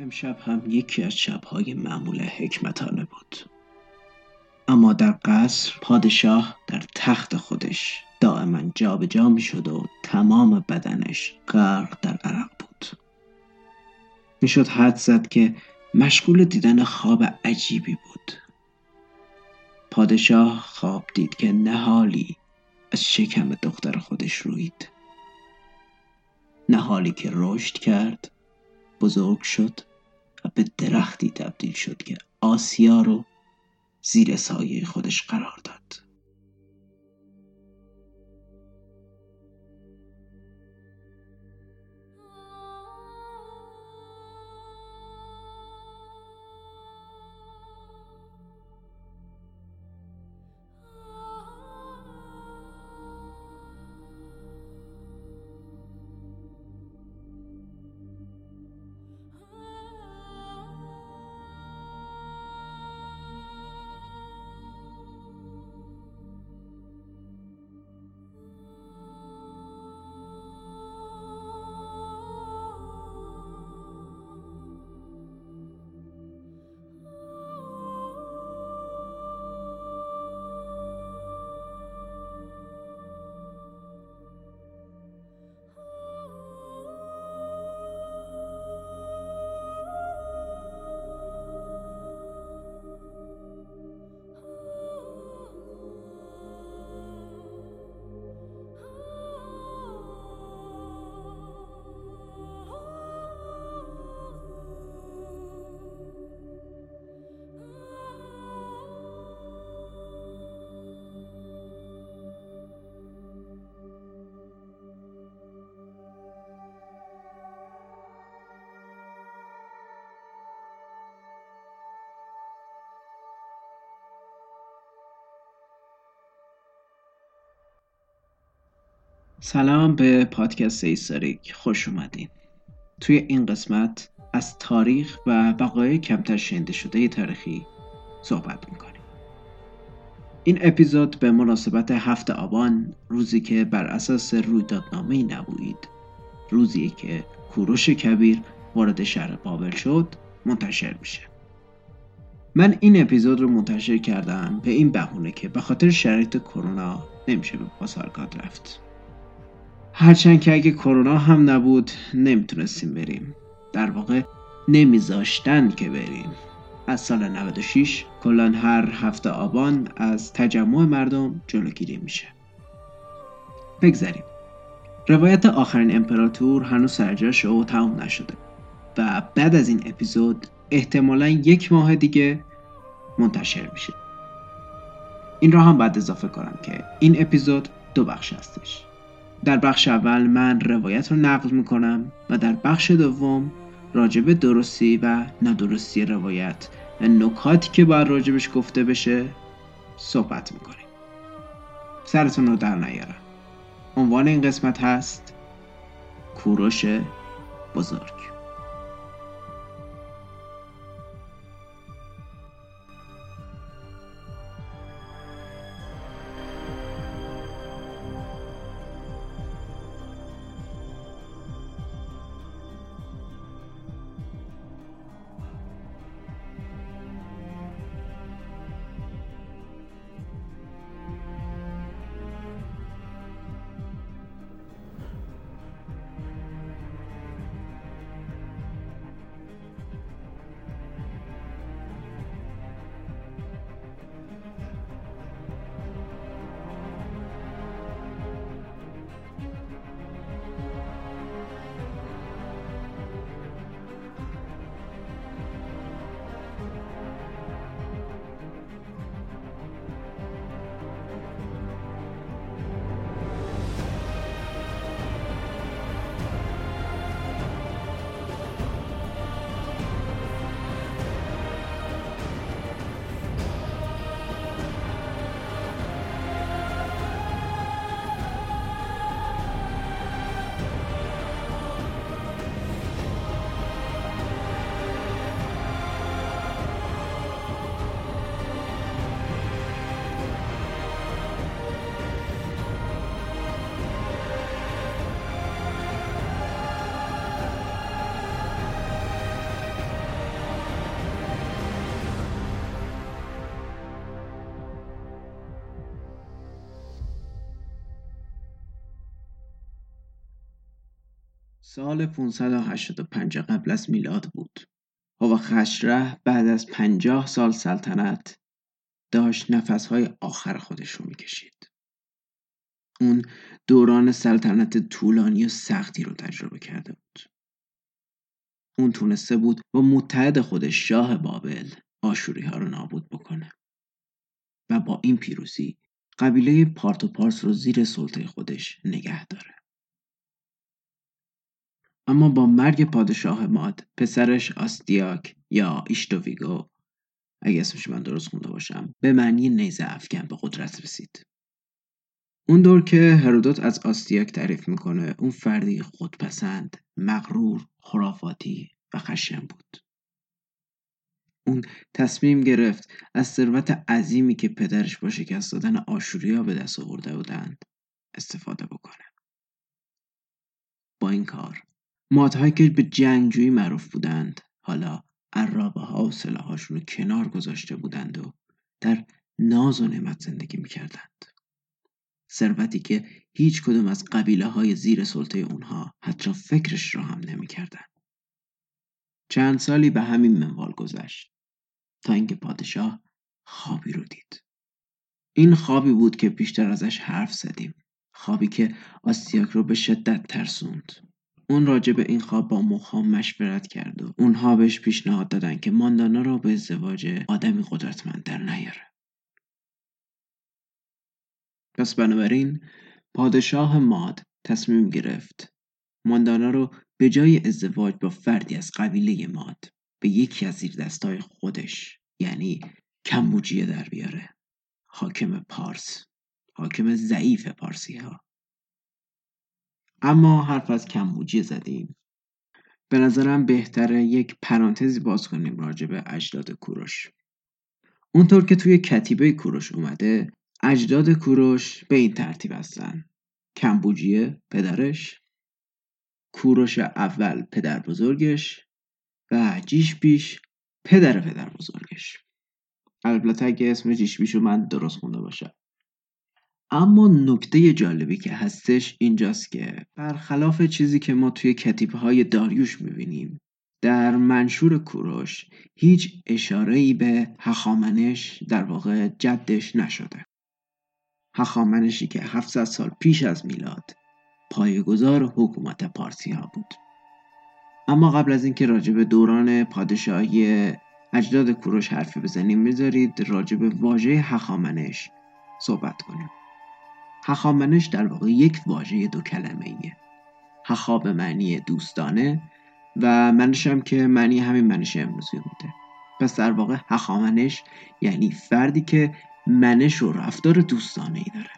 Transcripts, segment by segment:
امشب هم یکی از شبهای معمول حکمتانه بود. اما در قصر پادشاه در تخت خودش دائما جابجا جا می‌شد و تمام بدنش غرق در عرق بود. می‌شد حد زد که مشغول دیدن خواب عجیبی بود. پادشاه خواب دید که نهالی از شکم دختر خودش روید. نهالی که رشد کرد بزرگ شد و به درختی تبدیل شد که آسیا رو زیر سایه خودش قرار داد. سلام به پادکست ایستاریک. خوش اومدین. توی این قسمت از تاریخ و بقای کمتر شنیده شده تاریخی صحبت می‌کنیم. این اپیزود به مناسبت هفت آبان روزی که بر اساس رویدادنامه نبوید روزی که کوروش کبیر وارد شهر بابل شد منتشر میشه. من این اپیزود رو منتشر کردم به این بهونه که به خاطر شرایط کرونا نمیشه به پاسارگاد رفت. هرچند که اگه کرونا هم نبود نمی‌تونستیم بریم. در واقع نمیذاشتن که بریم. از سال 96 کلان هر هفته آبان از تجمع مردم جلوگیری میشه. بگذریم روایت آخرین امپراتور هنوز سرجاش و تمام نشده و بعد از این اپیزود احتمالا یک ماه دیگه منتشر میشه. این را هم بعد اضافه کنم که این اپیزود دو بخش هستش. در بخش اول من روایت رو نقل می‌کنم و در بخش دوم راجب درستی و ندرستی روایت و نکاتی که باید راجبش گفته بشه صحبت می‌کنیم. سرتون رو در نیارم. عنوان این قسمت هست کوروش بزرگ. سال 585 قبل از میلاد بود. و خشره بعد از پنجاه سال سلطنت داشت نفسهای آخر خودش رو می‌کشید. اون دوران سلطنت طولانی و سختی رو تجربه کرده بود. اون تونسته بود با متحد خودش شاه بابل آشوری ها رو نابود بکنه. و با این پیروزی قبیله پارت و پارس رو زیر سلطه خودش نگه داره. اما با مرگ پادشاه ماد پسرش آستیاک یا ایشتوویگو. اگه اسمش من درست خونده باشم به معنی نیزه افکن به قدرت رسید. اون دور که هرودوت از آستیاک تعریف می‌کنه اون فردی خودپسند مغرور خرافاتی و خشن بود. اون تصمیم گرفت از ثروت عظیمی که پدرش با شکست دادن آشوریا به دست آورده بودند استفاده بکنه. با این کار مادهایی که به جنگجویی معروف بودند حالا عرابه ها و سلاحاشون رو کنار گذاشته بودند و در ناز و نعمت زندگی می‌کردند ثروتی که هیچ کدوم از قبیله های زیر سلطه اونها حتی فکرش را هم نمی‌کردند. چند سالی به همین منوال گذشت تا اینکه پادشاه خوابی رو دید. این خوابی بود که بیشتر ازش حرف زدیم. خوابی که آستیاک رو به شدت ترسوند. اون راجع به این خواب با مخام مشورت کرد و اونها بهش پیشنهاد دادن که ماندانا را به ازدواج آدمی قدرتمند در نیاره. پس بنابراین پادشاه ماد تصمیم گرفت ماندانا رو به جای ازدواج با فردی از قبیله ماد به یکی از زیر دستای خودش یعنی کمبوجیه در بیاره. حاکم پارس. حاکم ضعیف پارسی ها اما حرف از کمبوجیه زدیم. به نظرم بهتره یک پرانتزی باز کنیم راجع به اجداد کوروش. اونطور که توی کتیبه کوروش اومده اجداد کوروش به این ترتیب هستن. کمبوجیه پدرش کوروش اول پدر بزرگش و جیش پیش پدر پدر بزرگش. البته اگه اسم جیش رو من درست خونده باشم اما نکته جالبی که هستش اینجاست که برخلاف چیزی که ما توی کتیبه های داریوش می‌بینیم در منشور کوروش هیچ اشاره ای به هخامنش در واقع جدش نشده. هخامنشی که 700 سال پیش از میلاد پایگزار حکومت پارسی ها بود. اما قبل از اینکه راجع به دوران پادشاهی اجداد کوروش حرفی بزنیم می‌ذارید راجع به واژه هخامنش صحبت کنیم. هخامنش در واقع یک واژه دو کلمه ایه. هخا به معنی دوستانه و منش هم که معنی همین منش امروزی بوده پس در واقع هخامنش یعنی فردی که منش و رفتار دوستانه ای داره.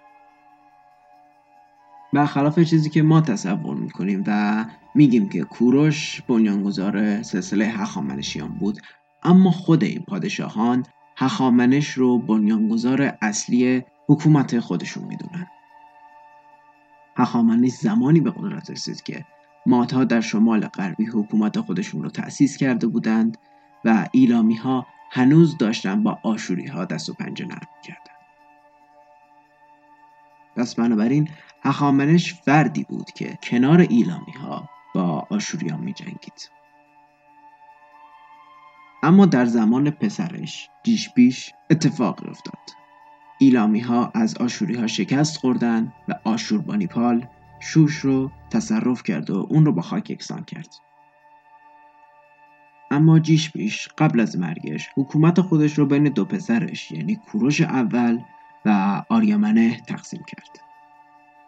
برخلاف چیزی که ما تصور می‌کنیم و میگیم که کوروش بنیانگذار سلسله هخامنشیان بود اما خود این پادشاهان هخامنش رو بنیانگذار اصلی حکومت خودشون می‌دونن. هخامنش زمانی به قدرت رسید که مادها در شمال غربی حکومت خودشون رو تأسیس کرده بودند و ایلامی ها هنوز داشتن با آشوری ها دست و پنجه نرم کردن پس بنابراین هخامنش فردی بود که کنار ایلامی ها با آشوریان می جنگید. اما در زمان پسرش پیش اتفاق افتاد ایلامی ها از آشوری ها شکست خوردن و آشوربانیپال شوش رو تصرف کرد و اون رو با خاک یکسان کرد. اما جیش پیش قبل از مرگش حکومت خودش رو بین دو پسرش یعنی کوروش اول و آریامنه تقسیم کرد.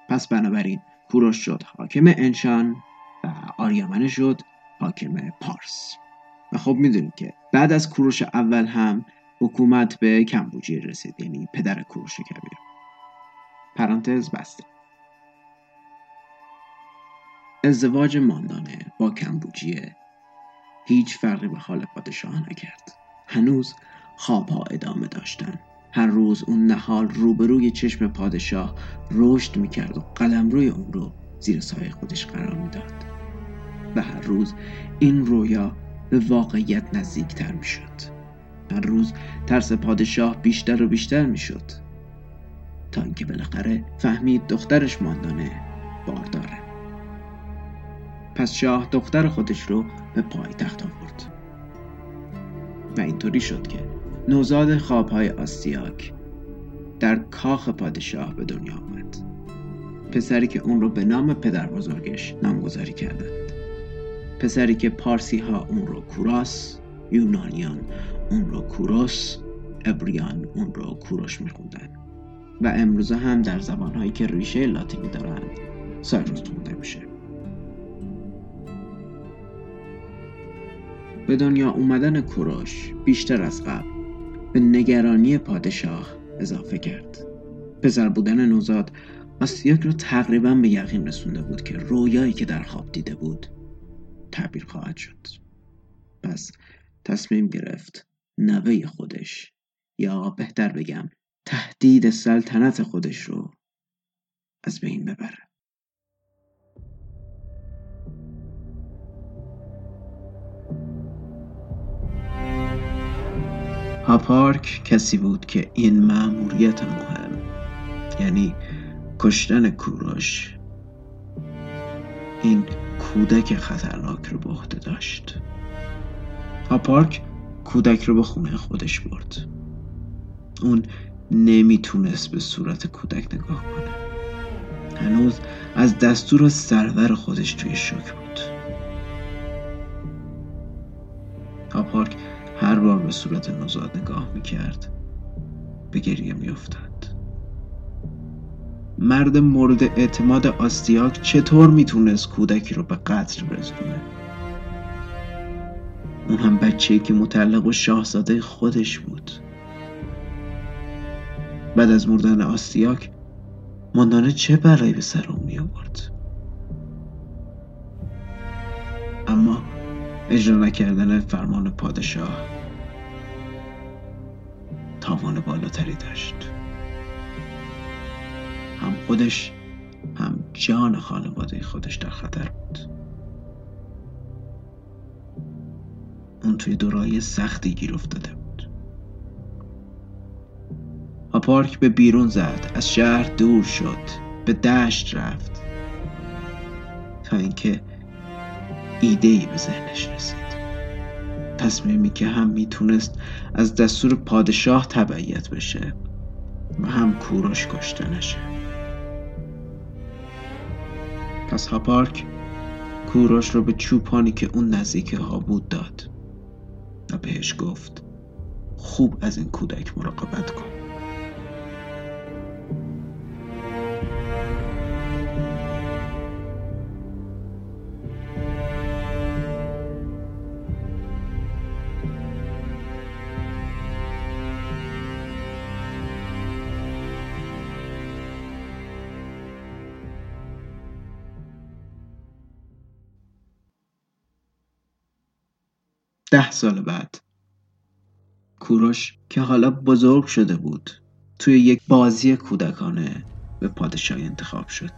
پس بنابراین کوروش شد حاکم انشان و آریامنه شد حاکم پارس. و خب می‌دونید که بعد از کوروش اول هم حکومت به کمبوجیه رسید یعنی پدر کوروش کبیر. پرانتز بسته. ازدواج ماندانه با کمبوجیه هیچ فرقی به حال پادشاه نکرد. هنوز خوابها ادامه داشتن. هر روز اون نهال روبروی چشم پادشاه رشد می‌کرد و قلم روی اون رو زیر سایه خودش قرار می‌داد. و هر روز این رویا به واقعیت نزدیکتر می‌شد. هر روز ترس پادشاه بیشتر و بیشتر می‌شد. تا اینکه بالاخره فهمید دخترش ماندانه بارداره. پس شاه دختر خودش رو به پایتخت آورد. و اینطوری شد که نوزاد خوابهای آستیاک در کاخ پادشاه به دنیا آمد. پسری که اون رو به نام پدر بزرگش نامگذاری کردند. پسری که پارسی ها اون رو کوراس یونانیان اون رو کوروس ابریان اون رو کوروش میخوندن. و امروزه هم در زبانهایی که ریشه لاتینی دارند سایروس خونده میشه. به دنیا اومدن کوروش بیشتر از قبل به نگرانی پادشاه اضافه کرد. پسر بودن نوزاد آستیاک رو تقریبا به یقین رسونده بود که رویایی که در خواب دیده بود تعبیر خواهد شد. پس تصمیم گرفت نوه خودش. یا بهتر بگم تهدید سلطنت خودش رو از بین ببره. هاپارک کسی بود که این مأموریت مهم یعنی کشتن کوروش این کودک خطرناک رو به عهده داشت. هاپارک کودک رو به خونه خودش برد. اون نمی‌تونست به صورت کودک نگاه کنه. هنوز از دستور سرور خودش توی شک بود. هاپارک هر بار به صورت نوزاد نگاه می‌کرد. به گریه میافتاد. مرد مورد اعتماد آستیاک چطور می‌تونست کودکی رو به قتل برسونه؟ اون هم بچه‌ای که متعلق و شاهزاده خودش بود. بعد از مردن آستیاک ماندانه چه برای به سر اون آورد؟ اما اجرا نکردن فرمان پادشاه تاوان بالاتری داشت. هم خودش هم جان خانواده خودش در خطر بود. توی دورای سختی گیر افتاده بود. پارک به بیرون زد از شهر دور شد به دشت رفت تا اینکه ایده ای به ذهنش رسید. تصمیمی که هم می‌تونست از دستور پادشاه تبعیت بشه و هم کوروش کشته نشه. پس هاپارک کوروش رو به چوپانی که اون نزدیک ها بود داد. و بهش گفت. خوب از این کودک مراقبت کن. ده سال بعد. کوروش که حالا بزرگ شده بود توی یک بازی کودکانه به پادشاهی انتخاب شد.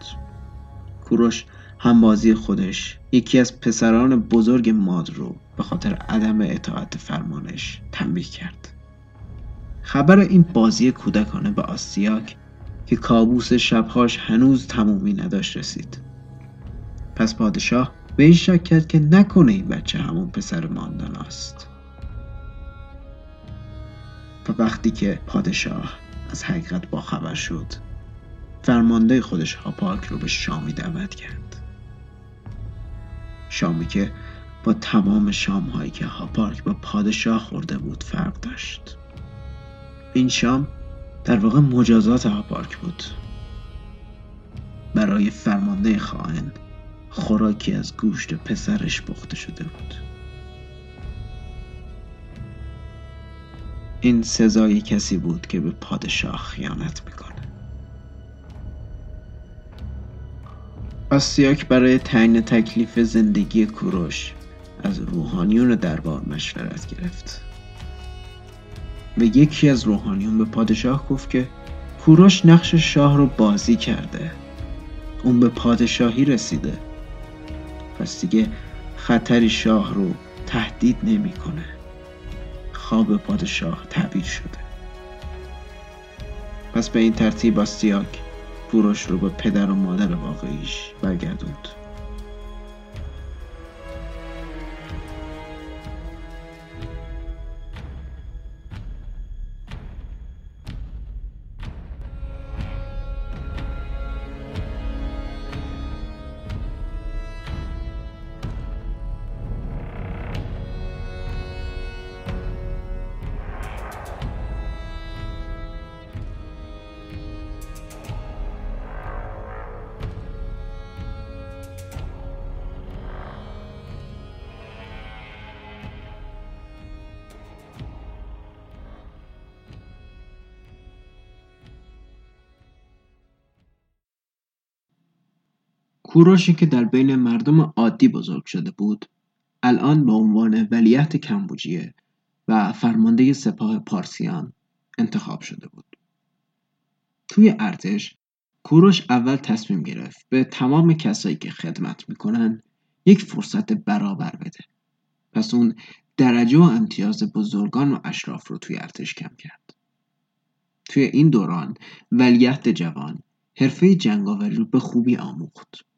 کوروش هم بازی خودش یکی از پسران بزرگ ماد رو به خاطر عدم اطاعت فرمانش تنبیه کرد. خبر این بازی کودکانه به آستیاک که کابوس شبهاش هنوز تمومی نداشت رسید. پس پادشاه به این شک کرد که نکنه این بچه همون پسر ماندانا است. و وقتی که پادشاه از حقیقت با خبر شد فرمانده خودش هاپارک رو به شامی دعوت کرد. شامی که با تمام شام هایی که هاپارک با پادشاه خورده بود فرق داشت. این شام در واقع مجازات هاپارک بود. برای فرمانده خائن خوراکی از گوشت پسرش پخته شده بود. این سزای کسی بود که به پادشاه خیانت می‌کنه آسیاک برای تعیین تکلیف زندگی کوروش از روحانیون دربار مشورت گرفت. و یکی از روحانیون به پادشاه گفت که کوروش نقش شاه رو بازی کرده. اون به پادشاهی رسیده. پس دیگه خطری شاه رو تهدید نمی‌کنه. خواب پادشاه تعبیر شده پس به این ترتیب آستیاک کوروش رو به پدر و مادر واقعیش برگردوند کوروشی که در بین مردم عادی بزرگ شده بود الان به عنوان ولیت کمبوجیه و فرمانده سپاه پارسیان انتخاب شده بود. توی ارتش کوروش اول تصمیم گرفت به تمام کسایی که خدمت می‌کنن یک فرصت برابر بده. پس اون درجه و امتیاز بزرگان و اشراف رو توی ارتش کم کرد. توی این دوران ولیت جوان حرفه جنگاوری رو به خوبی آموخت.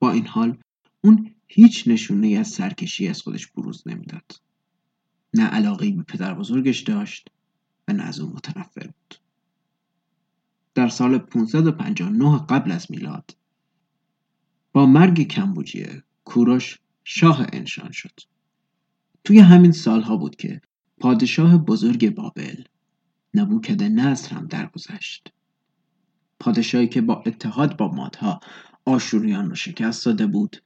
با این حال اون هیچ نشونه از سرکشی از خودش بروز نمی‌داد. نه علاقه به پدر بزرگش داشت و نه از او متنفر بود. در سال 559 قبل از میلاد با مرگ کمبوجیه کوروش شاه انشان شد. توی همین سالها بود که پادشاه بزرگ بابل نبوکد نصر هم درگذشت. پادشاهی که با اتحاد با مادها آشوریان رو شکست داده بود.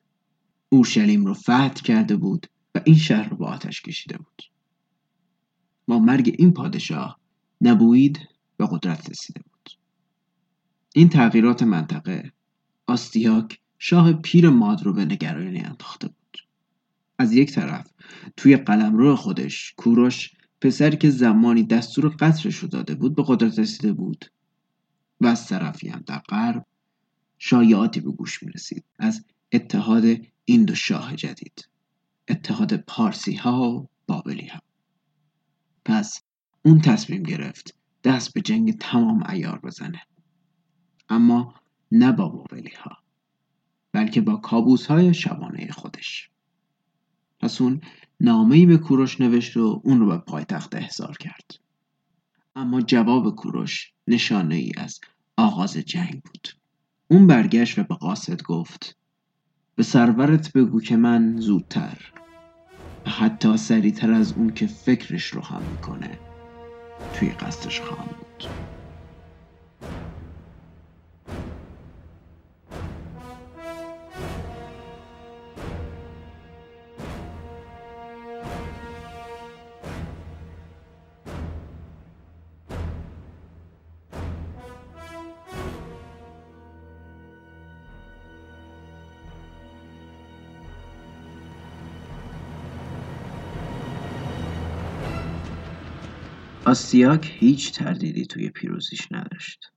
اورشلیم رو فتح کرده بود و این شهر رو با آتش کشیده بود. با مرگ این پادشاه نبوید به قدرت رسیده بود. این تغییرات منطقه آستیاک شاه پیر ماد رو به نگرانی انداخته بود. از یک طرف توی قلمرو خودش کوروش پسری که زمانی دستور قتلش رو داده بود به قدرت رسیده بود. و از طرفی هم در غرب شایعاتی به گوش می رسید از اتحاد این دو شاه جدید اتحاد پارسی ها و بابلی ها پس اون تصمیم گرفت دست به جنگ تمام ایار بزنه. اما نه با بابلی ها بلکه با کابوس های شبانه خودش. پس اون نامه‌ای به کوروش نوشت و اون رو به پایتخت احضار کرد. اما جواب کوروش نشانه ای از آغاز جنگ بود. اون برگشت و به قاصد گفت به سرورت بگو که من زودتر. و حتی سریعتر از اون که فکرش رو هم می‌کنه توی قصدش خواهم بود. آستیاک هیچ تردیدی توی پیروزیش نداشت.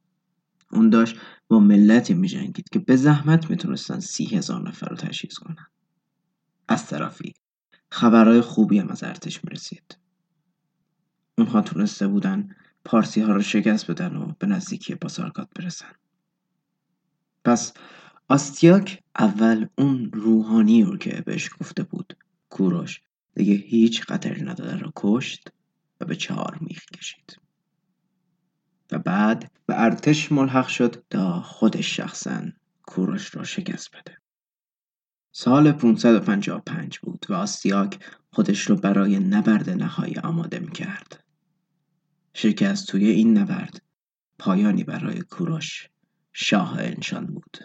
اون داشت با ملتی میجنگید که به زحمت می‌تونستن سی هزار نفر رو تجهیز کنن. از طرفی خبرهای خوبی هم از ارتش می‌رسید. اونها تونسته بودن پارسی ها رو شکست بدن و به نزدیکی بازارگات برسن. پس آستیاک اول اون روحانی رو که بهش گفته بود کوروش دیگه هیچ خطری نداره رو کشت. و به چهار میخ کشید و بعد به ارتش ملحق شد تا خودش شخصا کوروش را شکست بده سال 555 بود و آستیاک خودش رو برای نبرد نهایی آماده می کرد. شکست توی این نبرد پایانی برای کوروش شاه انشان بود.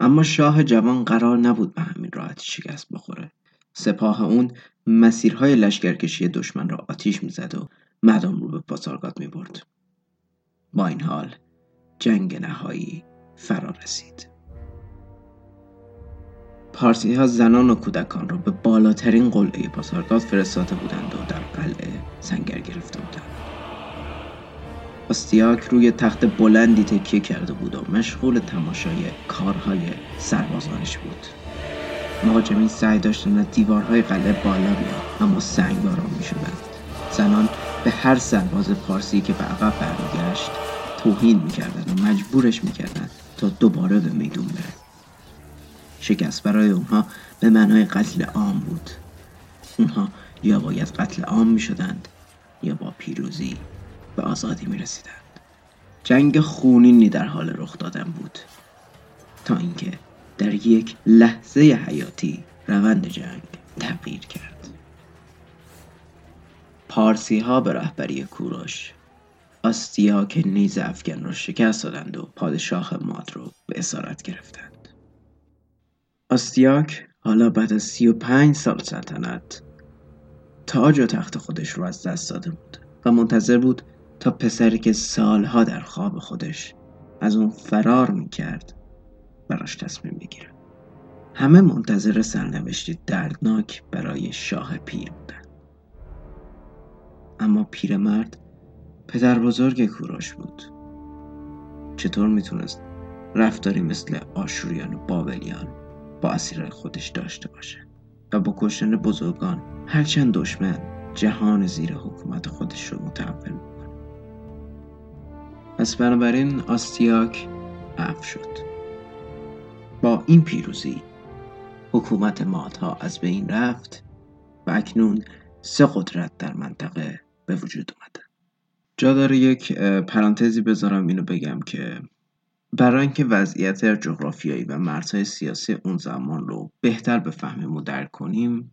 اما شاه جوان قرار نبود به همین راحتی شکست بخوره. سپاه اون مسیرهای لشکرکشی دشمن را آتیش می‌زد و مردم رو به پاسارگاد می برد. با این حال جنگ نهایی فرا رسید. پارسی ها زنان و کودکان را به بالاترین قلعه پاسارگاد فرستاده بودند و در قلعه سنگر گرفته بودند. آستیاک روی تخت بلندی تکیه کرده بود و مشغول تماشای کارهای سربازانش بود. مهاجمین سعی داشتن از دیوارهای قلعه بالا بیان اما سنگ باران می‌شدند. زنان به هر سرباز پارسی که به عقب برمیگشت توهین می‌کردند و مجبورش می‌کردند تا دوباره به میدون بره شکست برای اونها به معنای قتل عام بود. اونها یا باید قتل عام می‌شدند یا با پیروزی به آزادی می‌رسیدند. جنگ خونینی در حال رخ دادن بود. تا اینکه در یک لحظه حیاتی روند جنگ تغییر کرد. پارسی ها به رهبری کوروش آستیاک نیز افغان را شکست دادند و پادشاه ماد رو به اسارت گرفتند. آستیاک حالا بعد از سی و پنج سال سلطنت تاج و تخت خودش رو از دست داده بود و منتظر بود تا پسری که سالها در خواب خودش از اون فرار می‌کرد براش تصمیم بگیره همه منتظر سرنوشتی دردناک برای شاه پیر بودن. اما پیرمرد پدر بزرگ کوروش بود. چطور می‌تونست رفتاری مثل آشوریان و بابلیان با اسیرای خودش داشته باشه و با کشتن بزرگان هرچند دشمن جهان زیر حکومت خودش رو متحول می‌کنه پس بنابراین آستیاک عفو شد. با این پیروزی حکومت مادها از بین رفت و اکنون سه قدرت در منطقه به وجود اومده جا داره یک پرانتزی بذارم اینو بگم که برای اینکه وضعیت جغرافیایی و مرزهای سیاسی اون زمان رو بهتر بفهمیم و درک کنیم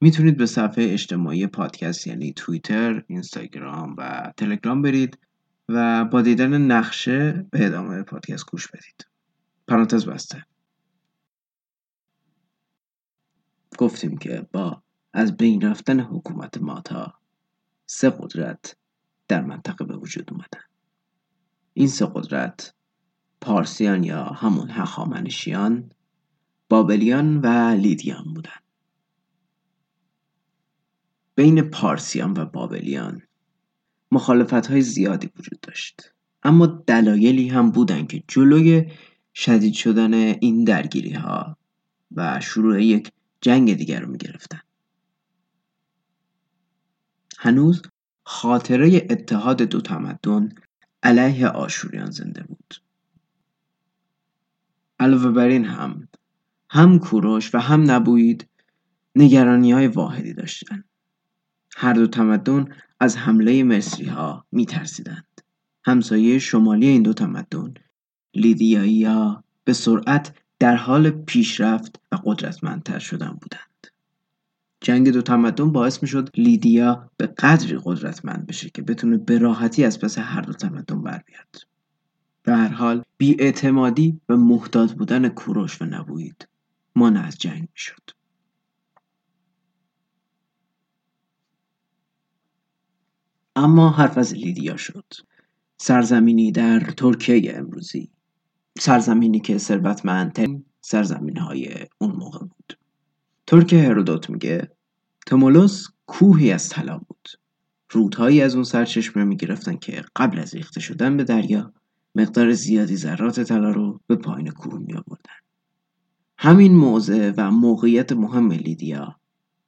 می‌تونید به صفحه اجتماعی پادکست یعنی توییتر، اینستاگرام و تلگرام برید و با دیدن نقشه به ادامه پادکست گوش بدید. پرانتز بسته. گفتیم که با از بین رفتن حکومت ماتا سه قدرت در منطقه به وجود اومدن. این سه قدرت پارسیان یا همون هخامنشیان، بابلیان و لیدیان بودند. بین پارسیان و بابلیان مخالفت های زیادی وجود داشت اما دلایلی هم بودن که جلوی شدید شدن این درگیری ها و شروع یک جنگ دیگر رو می گرفتن. هنوز خاطره اتحاد دو تمدن علیه آشوریان زنده بود علاوه بر این هم هم کوروش و هم نبوید نگرانی های واحدی داشتند هر دو تمدن از حمله مصری ها می ترسیدند. همسایه شمالی این دو تمدن لیدیایی ها به سرعت در حال پیشرفت و قدرتمندتر شدن بودند. جنگ دو تمدن باعث می شد لیدیا به قدری قدرتمند بشه که بتونه به راحتی از پس هر دو تمدن بر بیاد. به هر حال بیاعتمادی و محتاط بودن کوروش و نبوید مانع از جنگ می شد. اما حرف از لیدیا شد سرزمینی در ترکیه امروزی سرزمینی که ثروتمندترین سرزمین های اون موقع بود. ترک هرودوت میگه تمولوس کوهی از طلا بود. رودهایی از اون سرچشمه می‌گرفتن که قبل از ریخته شدن به دریا مقدار زیادی ذرات طلا رو به پایین کوه می آوردن. همین موضع و موقعیت مهم لیدیا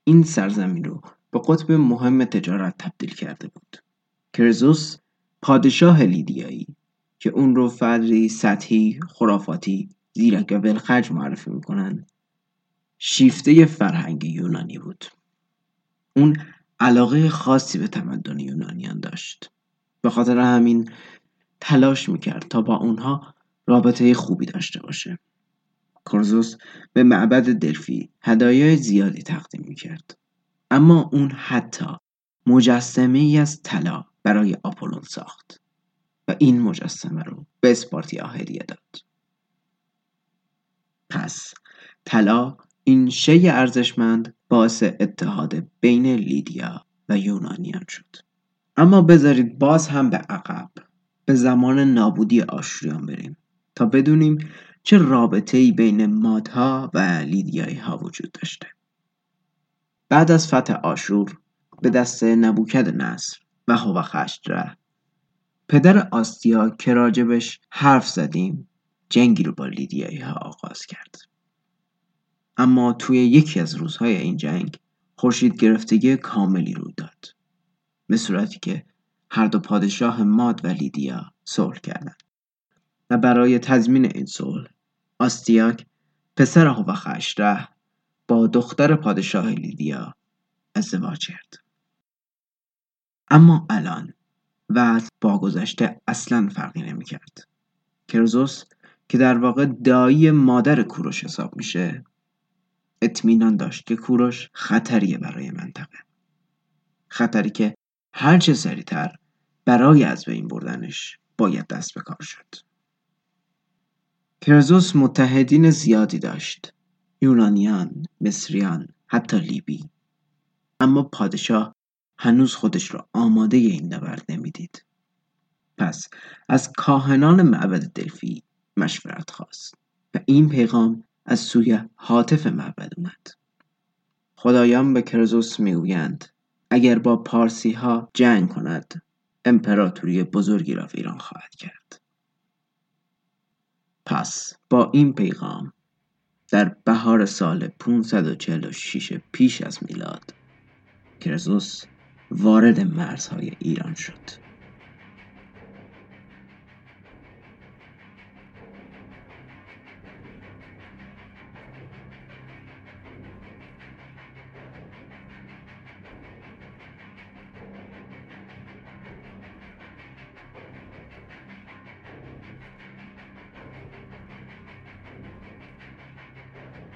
این سرزمین رو به قطب مهم تجارت تبدیل کرده بود. کرزوس پادشاه لیدیایی که اون رو فردی سطحی خرافاتی زیرک و ولخرج معرفی می‌کنن. شیفته فرهنگ یونانی بود. اون علاقه خاصی به تمدن یونانیان داشت. به خاطر همین تلاش می‌کرد تا با اونها رابطه خوبی داشته باشه. کرزوس به معبد دلفی هدایای زیادی تقدیم می‌کرد. اما اون حتی مجسمه ای از طلا برای آپولون ساخت. و این مجسمه رو به اسپارتیا هدیه داد. پس طلا این شی ارزشمند باعث اتحاد بین لیدیا و یونانیان شد. اما بذارید باز هم به عقب به زمان نابودی آشوریان بریم تا بدونیم چه رابطه ای بین مادها و لیدیایی ها وجود داشته. بعد از فتح آشور به دست نبوکد نصر و هوخشتره پدر آستیا که راجبش حرف زدیم جنگی رو با لیدیایی ها آغاز کرد. اما توی یکی از روزهای این جنگ خورشید گرفتگی کاملی رو داد. به صورتی که هر دو پادشاه ماد و لیدیا صلح کردند. و برای تضمین این صلح آستیاک پسر هوخشتره با دختر پادشاه لیدیا ازدواج کرد. اما الان و با گذشته اصلا فرقی نمی‌کرد. کرزوس که در واقع دایی مادر کوروش حساب میشه اطمینان داشت که کوروش خطریه برای منطقه. خطری که هرچه سریعتر برای از بین بردنش باید دست به کار شد. کرزوس متحدین زیادی داشت. یونانیان، مصریان، حتی لیبی. اما پادشاه هنوز خودش را آماده این نبرد نمی‌دید. پس از کاهنان معبد دلفی مشورت خواست و این پیغام از سوی حاطف معبد اومد خدایان به کرزوس می‌گویند اگر با پارسی ها جنگ کند امپراتوری بزرگی را ویران خواهد کرد پس با این پیغام در بهار سال 546 پیش از میلاد کرزوس وارد مرزهای ایران شد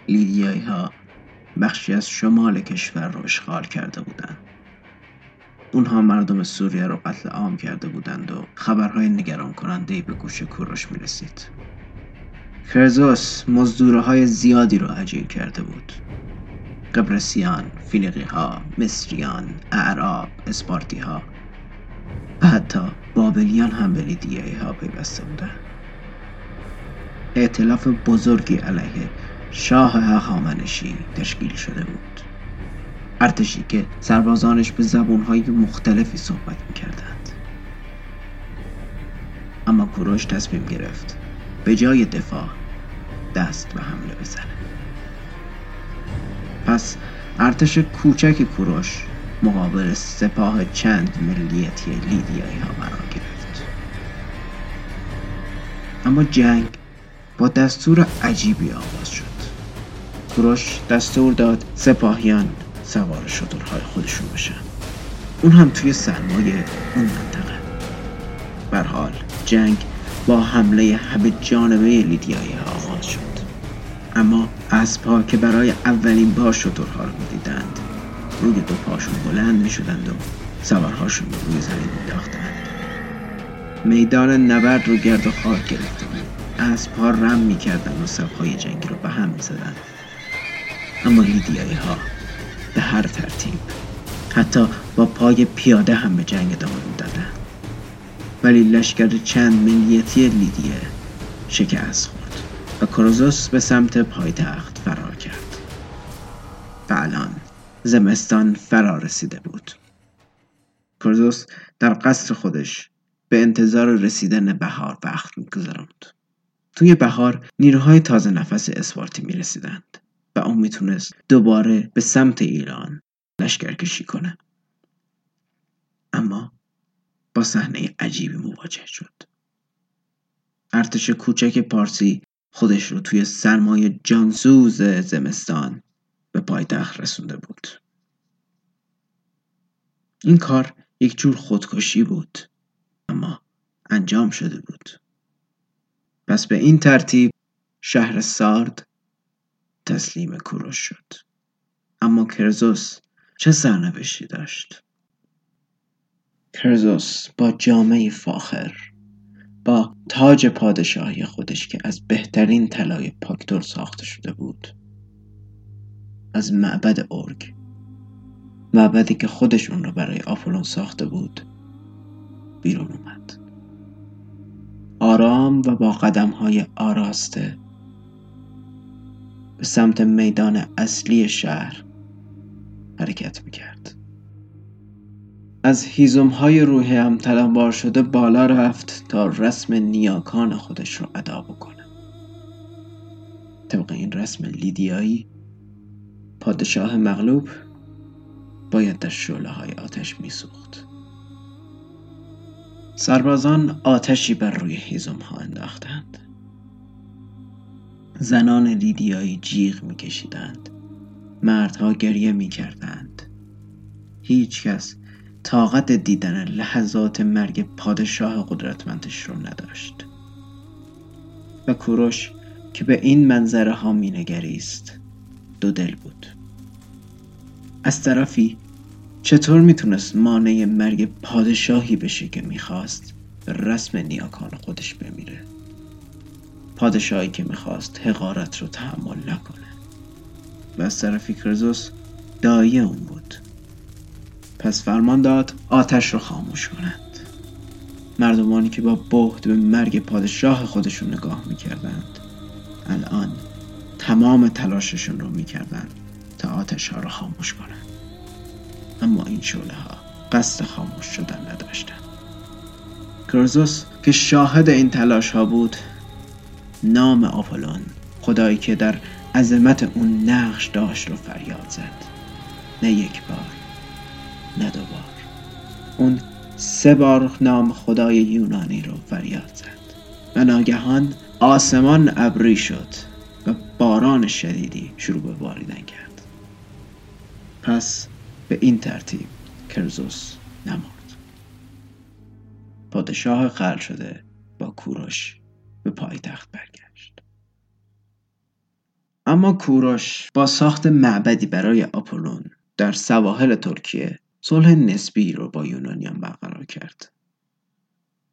لیدیایی ها بخشی از شمال کشور رو اشغال کرده بودند. اونها مردم سوریه رو قتل عام کرده بودند و خبرهای نگران کننده به گوش کوروش می رسید. فرزوس مزدوره های زیادی رو اجیر کرده بود. قبرسیان، فیلیقی ها، مصریان، اعراب، اسپارتی ها و حتی بابلیان هم به لیدیایی ها پیوسته بودند. اعتلاف بزرگی علیه شاه هخامنشی تشکیل شده بود ارتشی که سربازانش به زبونهای مختلفی صحبت می‌کردند. اما کوروش تصمیم گرفت به جای دفاع دست به حمله بزنه. پس ارتش کوچک کوروش مقابل سپاه چند ملیتی لیدیایی ها قرار گرفت. اما جنگ با دستور عجیبی آغاز شد. کوروش دستور داد سپاهیان سوار شترهای خودشون بشن. اون هم توی سرمایه اون منطقه. بر حال جنگ با حمله همه جانبه لیدیایی آغاز شد. اما اسبها که برای اولین بار شترها رو می‌دیدند. روی دو پاشون بلند می‌شدند و سوارهاشون رو روی زمین مینداختند میدان نبرد رو گرد و خاک گرفته بود. اسبها رم می‌کردند و صفهای جنگی رو به هم می‌زدند. اما لیدیایی ها به هر ترتیب. حتی با پای پیاده هم به جنگ ادامه می‌دادند ولی لشکر چند ملیتی لیدیه شکست خورد و کروزوس به سمت پایتخت فرار کرد. و الان زمستان فرا رسیده بود. کروزوس در قصر خودش به انتظار رسیدن بهار وقت میگذراند. توی بهار نیروهای تازه نفس اسپارتی می رسیدند و اون می‌تونست دوباره به سمت ایران لشکر کشی کنه. اما با صحنه عجیبی مواجه شد. ارتش کوچک پارسی خودش رو توی سرمایه جانسوز زمستان به پایتخت رسونده بود. این کار یک جور خودکشی بود اما انجام شده بود. پس به این ترتیب شهر سارد تسلیم کوروش شد. اما کرزوس چه سرنوشتی داشت؟ کرزوس با جامعه فاخر با تاج پادشاهی خودش که از بهترین طلای پاکتور ساخته شده بود از معبد اورگ معبدی که خودش اون را برای آپولون ساخته بود بیرون اومد. آرام و با قدم های آراسته به سمت میدان اصلی شهر حرکت می‌کرد. از هیزم های روح هم تلمبار شده بالا رفت تا رسم نیاکان خودش رو ادا بکنه. طبق این رسم لیدیایی پادشاه مغلوب باید در شعله های آتش میسوخت. سربازان آتشی بر روی هیزم ها انداختند. زنان لیدیایی جیغ میکشیدند. مردها گریه می‌کردند. هیچ کس طاقت دیدن لحظات مرگ پادشاه قدرتمندش رو نداشت. و کوروش که به این منظره ها مینگریست دو دل بود. از طرفی چطور می‌تونست مانع مرگ پادشاهی بشه که می‌خواست؟ به رسم نیاکان خودش بمیره. پادشاهی که می‌خواست حقارت رو تحمل نکنه. و از طرفی کرزوس دایی اون بود. پس فرمان داد آتش رو خاموش کنند مردمانی که با بهد به مرگ پادشاه خودشون نگاه می‌کردند الان تمام تلاششون رو می‌کردن تا آتش ها رو خاموش کنن اما این شعله ها قصد خاموش شدن نداشتن. کرزوس که شاهد این تلاش ها بود نام آپولون خدایی که در عظمت اون نقش داشت رو فریاد زد. نه یک بار نه دو بار. اون سه بار نام خدای یونانی رو فریاد زد. و ناگهان آسمان ابری شد و باران شدیدی شروع به باریدن کرد پس به این ترتیب کرزوس نمرد. پادشاه خل شده با کوروش به پایتخت برگشت. اما کوروش با ساخت معبدی برای آپولون در سواحل ترکیه صلح نسبی رو با یونانیان برقرار کرد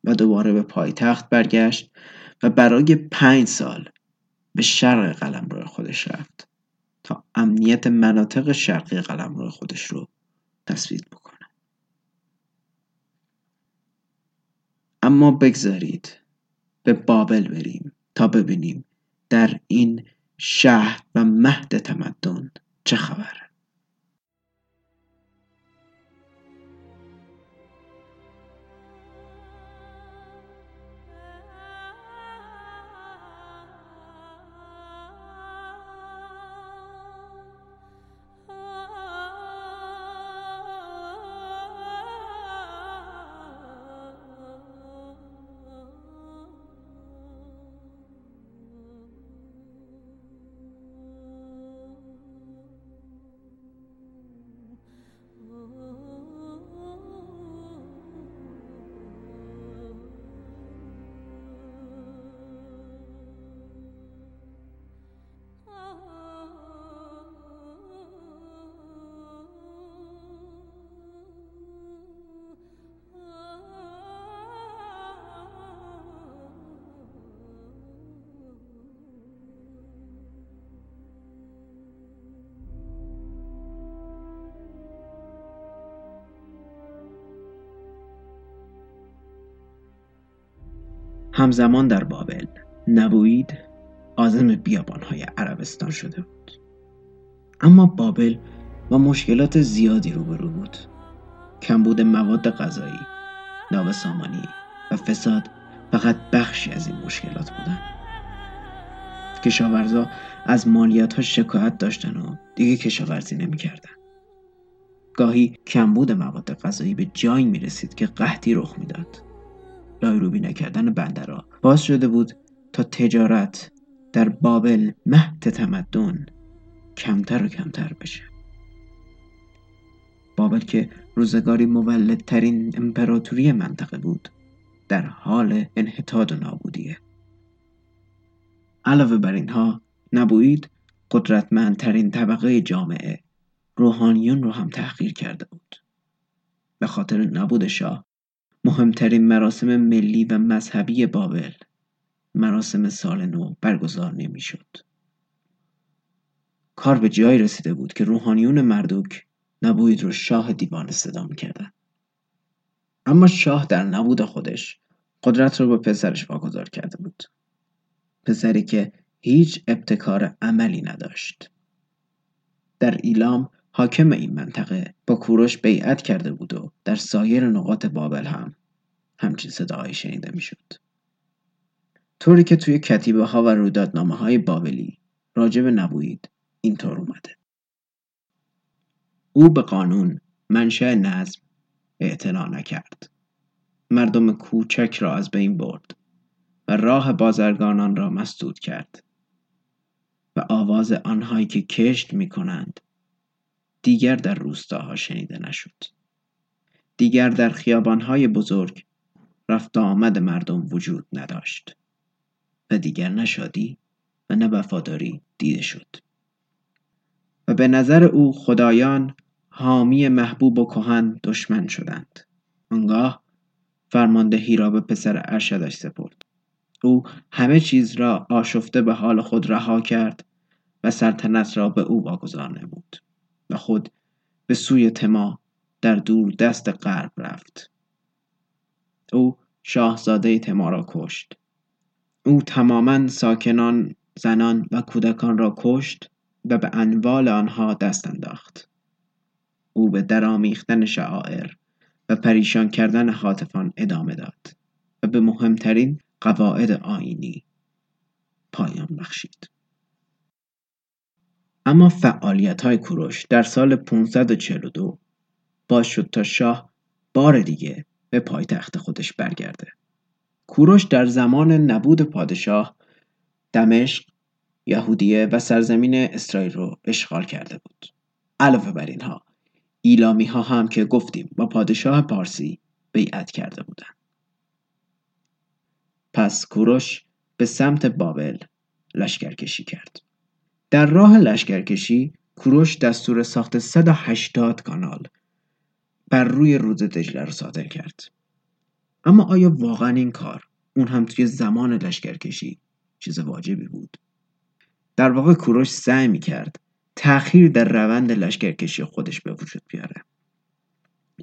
و دوباره به پایتخت برگشت و برای پنج سال به شرق قلمرو خودش رفت تا امنیت مناطق شرقی قلمرو خودش رو تثبیت بکنه. اما بگذارید به بابل بریم تا ببینیم در این شهر و مهد تمدن. چه خبره همزمان در بابل نبوید آزم بیابانهای عربستان شده بود اما بابل با مشکلات زیادی روبرو بود کمبود مواد غذایی نابسامانی و فساد فقط بخشی از این مشکلات بودن کشاورزا از مالیات ها شکایت داشتن و دیگه کشاورزی نمی‌کردن. گاهی کمبود مواد غذایی به جایی می رسید که قحطی رخ می‌داد. لایروبی نکردن بندرها باز شده بود تا تجارت در بابل مهد تمدن کمتر و کمتر بشه. بابل که روزگاری مولدترین امپراتوری منطقه بود در حال انحطاط و نابودیه. علاوه بر اینها نبوید قدرتمندترین طبقه جامعه روحانیون رو هم تحقیر کرده بود. به خاطر نبود شاه مهمترین مراسم ملی و مذهبی بابل. مراسم سال نو برگزار نمی‌شد. کار به جایی رسیده بود که روحانیون مردوک نبوید رو شاه دیوان صدا می‌کردن اما شاه در نبود خودش قدرت رو به پسرش واگذار کرده بود. پسری که هیچ ابتکار عملی نداشت. در ایلام حاکم این منطقه با کوروش بیعت کرده بود و در سایر نقاط بابل هم همچین صداهایی شنیده می‌شد. طوری که توی کتیبه ها و رویدادنامه های بابلی راجب نبوید اینطور اومده. او به قانون منشأ نظم اعتنا نکرد. مردم کوچک را از بین برد و راه بازرگانان را مسدود کرد و آواز آنهایی که کشت می کنند دیگر در روستاها شنیده نشد. دیگر در خیابانهای بزرگ رفت آمد مردم وجود نداشت. و دیگر نشادی و نه وفاداری دیده شد. و به نظر او خدایان حامی محبوب و کهن دشمن شدند. آنگاه فرماندهی را به پسر ارشدش سپرد. او همه چیز را آشفته به حال خود رها کرد و سلطنت را به او واگذار نمود و خود به سوی تما در دور دست غرب رفت. او شاهزاده تما را کشت. او تماما ساکنان زنان و کودکان را کشت و به انوال آنها دست انداخت. او به درامیختن شعائر و پریشان کردن حاطفان ادامه داد و به مهمترین قواعد آینی پایان بخشید. اما فعالیت های کوروش در سال 542 باز شد تا شاه بار دیگه به پایتخت خودش برگرده. کوروش در زمان نبود پادشاه دمشق یهودیه و سرزمین اسرائیل رو اشغال کرده بود. علاوه بر اینها ایلامی ها هم که گفتیم با پادشاه پارسی بیعت کرده بودند. پس کوروش به سمت بابل لشکرکشی کرد. در راه لشکرکشی کوروش دستور ساخت 180 کانال بر روی رود دجله را صادر کرد. اما آیا واقعا این کار اون هم توی زمان لشکرکشی چیز واجبی بود؟ در واقع کوروش سعی می کرد تأخیر در روند لشکرکشی خودش به وجود بیاره.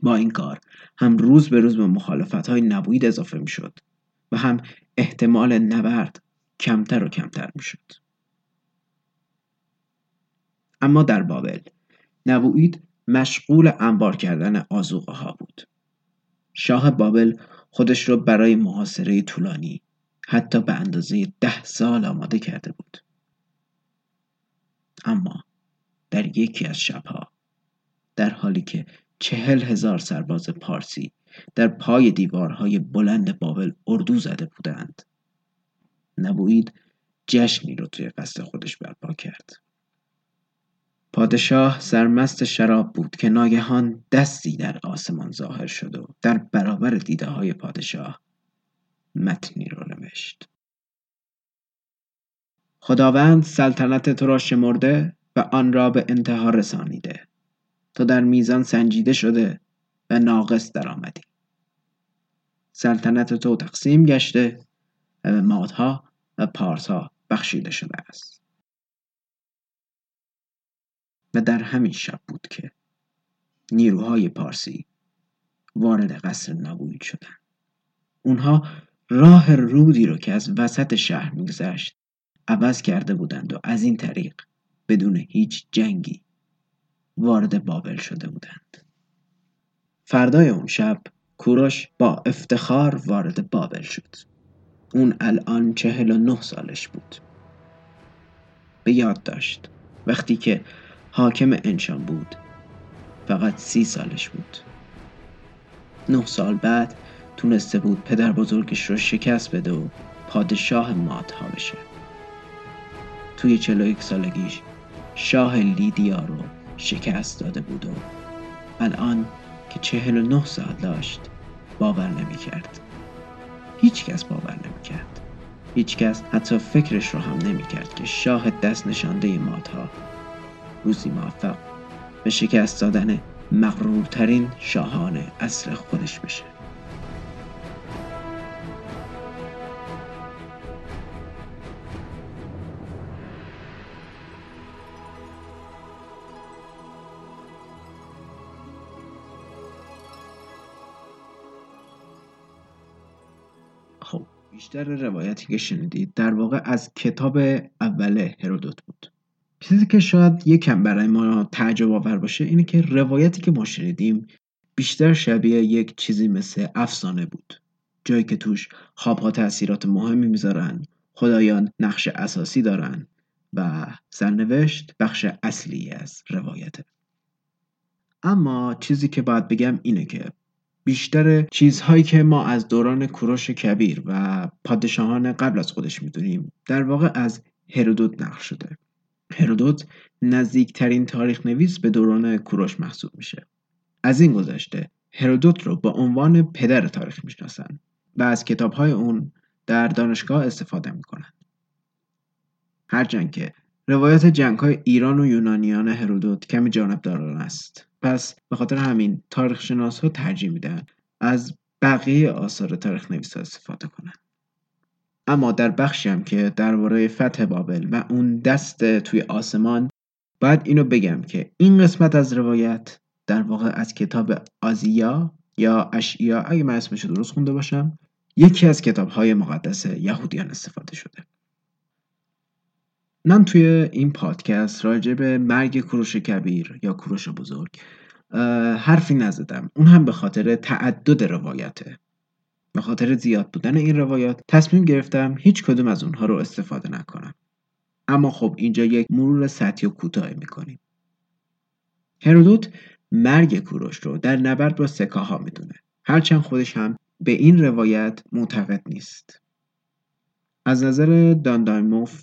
با این کار هم روز به روز به مخالفت های نبوید اضافه می شد و هم احتمال نبرد کمتر و کمتر می شد. اما در بابل نبوید مشغول انبار کردن آزوقه ها بود. شاه بابل خودش را برای محاصره طولانی حتی به اندازه ده سال آماده کرده بود. اما در یکی از شبها در حالی که چهل هزار سرباز پارسی در پای دیوارهای بلند بابل اردو زده بودند نبوید جشنی رو توی قصد خودش برپا کرد. پادشاه سرمست شراب بود که ناگهان دستی در آسمان ظاهر شد و در برابر دیده های پادشاه متنی رو نوشت. خداوند سلطنت تو را شمرده و آن را به انتها رسانیده. تو در میزان سنجیده شده و ناقص درآمدی. سلطنت تو تقسیم گشته و به مادها و پارسها بخشیده شده است. و در همین شب بود که نیروهای پارسی وارد قصر نبوید شدند. اونها راه رودی رو که از وسط شهر میگذشت عوض کرده بودند و از این طریق بدون هیچ جنگی وارد بابل شده بودند. فردای اون شب کوروش با افتخار وارد بابل شد. اون الان چهل و نه سالش بود. به یاد داشت. وقتی که حاکم انشان بود. فقط سی سالش بود. نه سال بعد تونسته بود پدر بزرگش رو شکست بده و پادشاه مادها بشه. توی چلو یک سالگیش شاه لیدیا رو شکست داده بود و الان که چهل و نه سال داشت باور نمی کرد هیچ کس باور نمی کرد هیچ کس حتی فکرش رو هم نمی کرد که شاه دست نشانده مادها روزی موفق به شکست دادن مغرورترین شاهان اصر خودش بشه. خب بیشتر روایتی که شنیدید در واقع از کتاب اول هرودوت بود. چیزی که شاید یکم برای ما تعجب آور باشه اینه که روایتی که ما شنیدیم بیشتر شبیه یک چیزی مثل افسانه بود. جایی که توش خوابها تاثیرات مهمی می‌ذارن خدایان نقش اساسی دارن و سرنوشت بخش اصلی از روایته. اما چیزی که باید بگم اینه که بیشتر چیزهایی که ما از دوران کوروش کبیر و پادشاهان قبل از خودش می‌دونیم در واقع از هرودوت نقل شده. هرودوت نزدیکترین تاریخ نویس به دوران کوروش محسوب میشه. از این گذشته هرودوت رو با عنوان پدر تاریخ می‌شناسن و از کتابهای اون در دانشگاه استفاده می‌کنن. هرچند که روایت جنگ های ایران و یونانیان هرودوت کمی جانبداران است. پس به خاطر همین تاریخ شناس ها ترجیح میدن از بقیه آثار تاریخ نویس استفاده کنند. اما در بخشی هم که درباره فتح بابل و اون دست توی آسمان باید اینو بگم که این قسمت از روایت در واقع از کتاب آزیا یا اشیا اگه من اسمش درست خونده باشم یکی از کتاب های مقدس یهودیان استفاده شده. من توی این پادکست راجع به مرگ کوروش کبیر یا کوروش بزرگ حرفی نزدم. اون هم به خاطر تعدد روایته. به خاطر زیاد بودن این روایات تصمیم گرفتم هیچ کدوم از اونها رو استفاده نکنم. اما خب اینجا یک مرور سطحی و کوتاهی می‌کنیم. هرودوت مرگ کوروش رو در نبرد با سکاها می‌دونه. هرچند خودش هم به این روایت معتقد نیست. از نظر داندایموف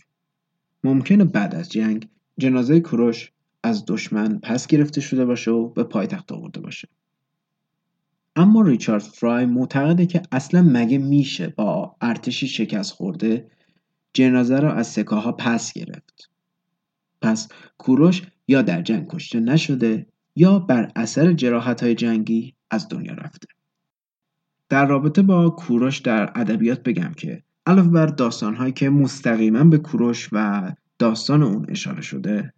ممکنه بعد از جنگ جنازه کوروش از دشمن پس گرفته شده باشه و به پایتخت آورده باشه. اما ریچارد فرای معتقده که اصلا مگه میشه با ارتشی شکست خورده؟ جنازه را از سکاها پس گرفت. پس کوروش یا در جنگ کشته نشده یا بر اثر جراحت های جنگی از دنیا رفته. در رابطه با کوروش در ادبیات بگم که علاوه بر داستانهایی که مستقیما به کوروش و داستان اون اشاره شده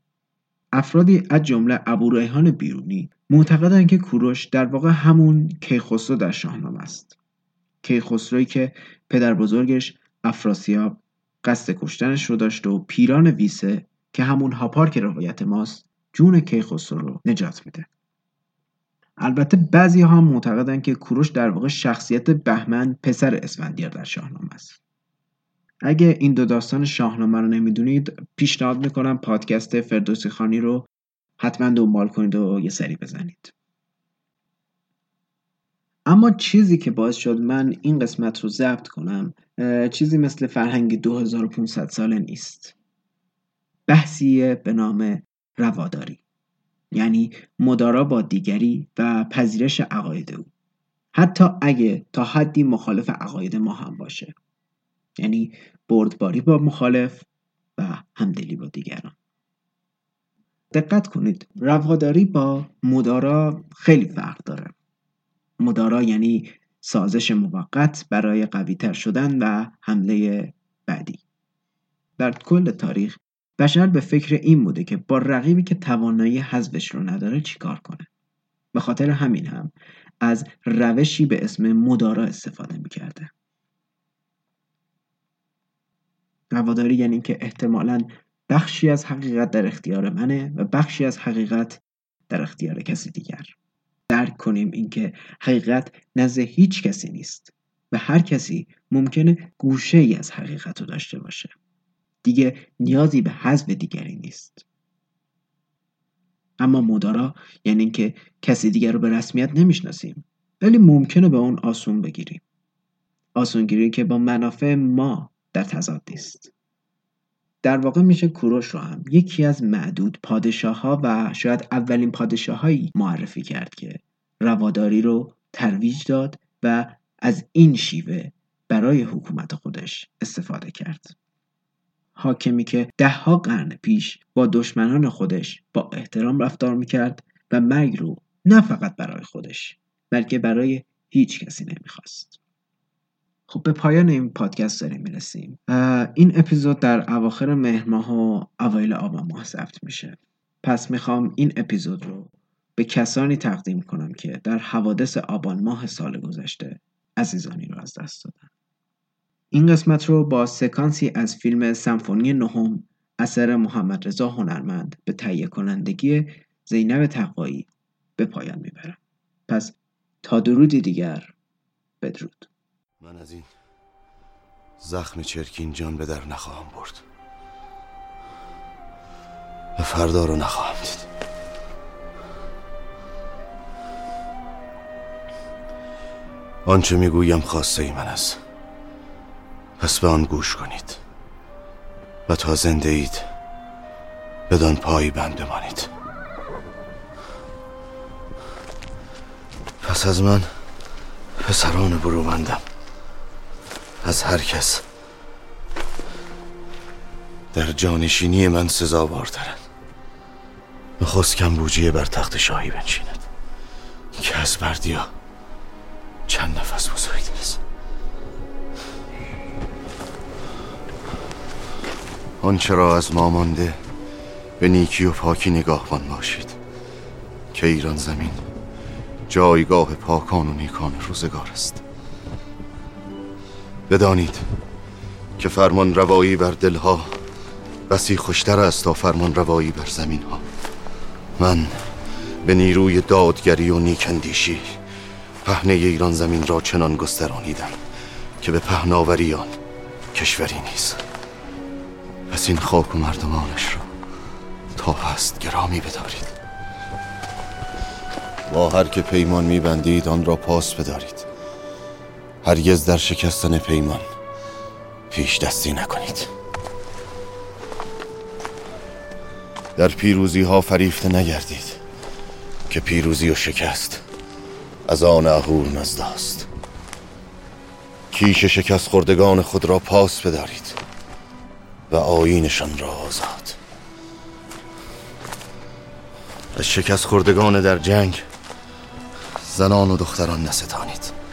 افرادی از جمله ابوریحان بیرونی معتقدند که کوروش در واقع همون کیخسرو در شاهنامه است. کیخسرویی که پدر بزرگش افراسیاب قصد کشتنش رو داشت و پیران ویسه که همون هاپار که روایت ماست جون کیخسرو رو نجات میده. البته بعضی ها هم معتقدن که کوروش در واقع شخصیت بهمن پسر اسفندیار در شاهنامه است. اگه این دو داستان شاهنامه رو نمی‌دونید پیشنهاد می‌کنم پادکست فردوسی خانی رو حتما دنبال کنید و یه سری بزنید. اما چیزی که باعث شد من این قسمت رو ضبط کنم چیزی مثل فرهنگ 2500 ساله نیست. بحثیه به نام رواداری. یعنی مدارا با دیگری و پذیرش عقاید او. حتی اگه تا حدی مخالف عقاید ما هم باشه. یعنی بردباری با مخالف و همدلی با دیگران. دقت کنید رواداری با مدارا خیلی فرق داره. مدارا یعنی سازش موقت برای قویتر شدن و حمله بعدی. در کل تاریخ بشر به فکر این بوده که با رقیبی که توانایی حذفش رو نداره چیکار کنه. به خاطر همین هم از روشی به اسم مدارا استفاده می‌کرده. رواداری یعنی که احتمالا بخشی از حقیقت در اختیار منه و بخشی از حقیقت در اختیار کسی دیگر. درک کنیم اینکه حقیقت نزد هیچ کسی نیست و هر کسی ممکنه گوشه ای از حقیقت رو داشته باشه. دیگه نیازی به حذف دیگری نیست. اما مدارا یعنی اینکه کسی دیگر رو به رسمیت نمی‌شناسیم ولی ممکنه به اون آسون بگیریم. آسونگیری که با منافع ما در تضاد است در واقع میشه کوروش رو هم یکی از معدود پادشاه ها و شاید اولین پادشاههایی معرفی کرد که رواداری رو ترویج داد و از این شیوه برای حکومت خودش استفاده کرد. حاکمی که دهها قرن پیش با دشمنان خودش با احترام رفتار می‌کرد و مرگ رو نه فقط برای خودش بلکه برای هیچ کسی نمی‌خواست. خب به پایان این پادکست داریم می‌رسیم. این اپیزود در اواخر مهر ماه و اوایل آبان ماه ضبط میشه. پس می‌خوام این اپیزود رو به کسانی تقدیم کنم که در حوادث آبان ماه سال گذشته عزیزانی رو از دست دادن. این قسمت رو با سکانسی از فیلم سمفونی نهم اثر محمد رضا هنرمند به تهیه کنندگی زینب تقوایی به پایان می‌برم. پس تا درودی دیگر بدرود. من از این زخم چرکین جان به در نخواهم برد. و فردا رو نخواهم دید. آنچه می‌گویم خواسته ای من است. پس به آن گوش کنید و تا زنده اید بدان پایی بند بمانید پس از من پسران برومندم از هر کس. در جانشینی من سزاوارترند نخست کمبوجیه بر تخت شاهی بنشیند که از بردیا چند نفس بزرگتر است آنچه را از ما مانده به نیکی و پاکی نگاهبان باشید که ایران زمین جایگاه پاکان و نیکان روزگار است. بدانید که فرمان روایی بر دلها بسی خوشتر است تا فرمان روایی بر زمین ها من به نیروی دادگری و نیکندیشی پهنه ایران زمین را چنان گسترانیدم که به پهناوریان کشوری نیست. پس این خاک و مردمانش را تا هست گرامی بدارید. با هر که پیمان میبندید آن را پاس بدارید. هرگز در شکستن پیمان پیش دستی نکنید. در پیروزی ها فریفته نگردید که پیروزی و شکست از آن اهور نزداست. کیش شکست خوردگان خود را پاس بدارید و آینشان را آزاد. از شکست خوردگان در جنگ زنان و دختران نستانید.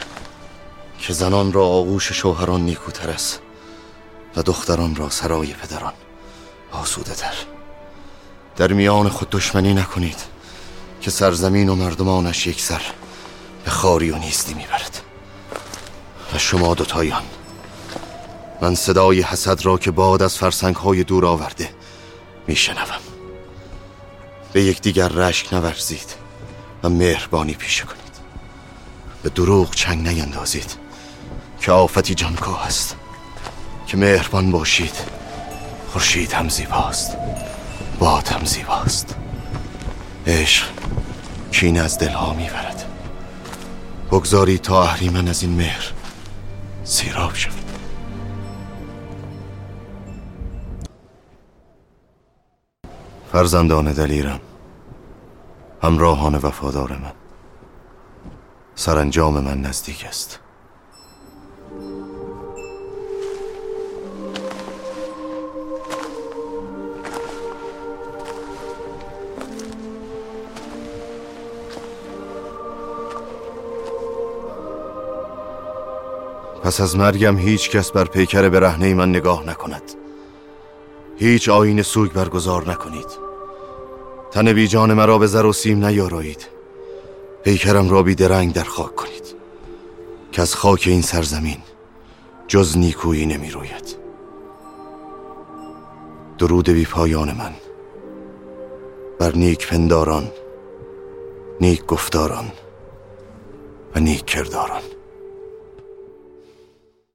که زنان را آغوش شوهران نیکوتر است و دختران را سرای پدران آسوده تر. در میان خود دشمنی نکنید که سرزمین و مردمانش یک سر به خاری و نیستی می‌برد. و شما دوتایان من صدای حسد را که باد از فرسنگ های دور آورده میشنوم. به یکدیگر رشک نورزید و مهربانی پیشه کنید. به دروغ چنگ نیندازید. که آفتی جانکاه است که مهربان باشید. خورشید هم زیباست. باد هم زیباست. عشق کین از دلها می‌برد. بگذارید تا اهریمن از این مهر سیراب شد فرزندان دلیرم همراهان وفادار من. سرانجام من نزدیک است. پس از مرگم هیچ کس بر پیکر برهنه من نگاه نکند. هیچ آین سوگ برگزار نکنید. تن بی جان مرا به زر و سیم نیارایید پیکرم را بی درنگ در خاک کنید. که از خاک این سرزمین جز نیکویی نمی روید. درود بی پایان من. بر نیک پنداران نیک گفتاران و نیک کرداران.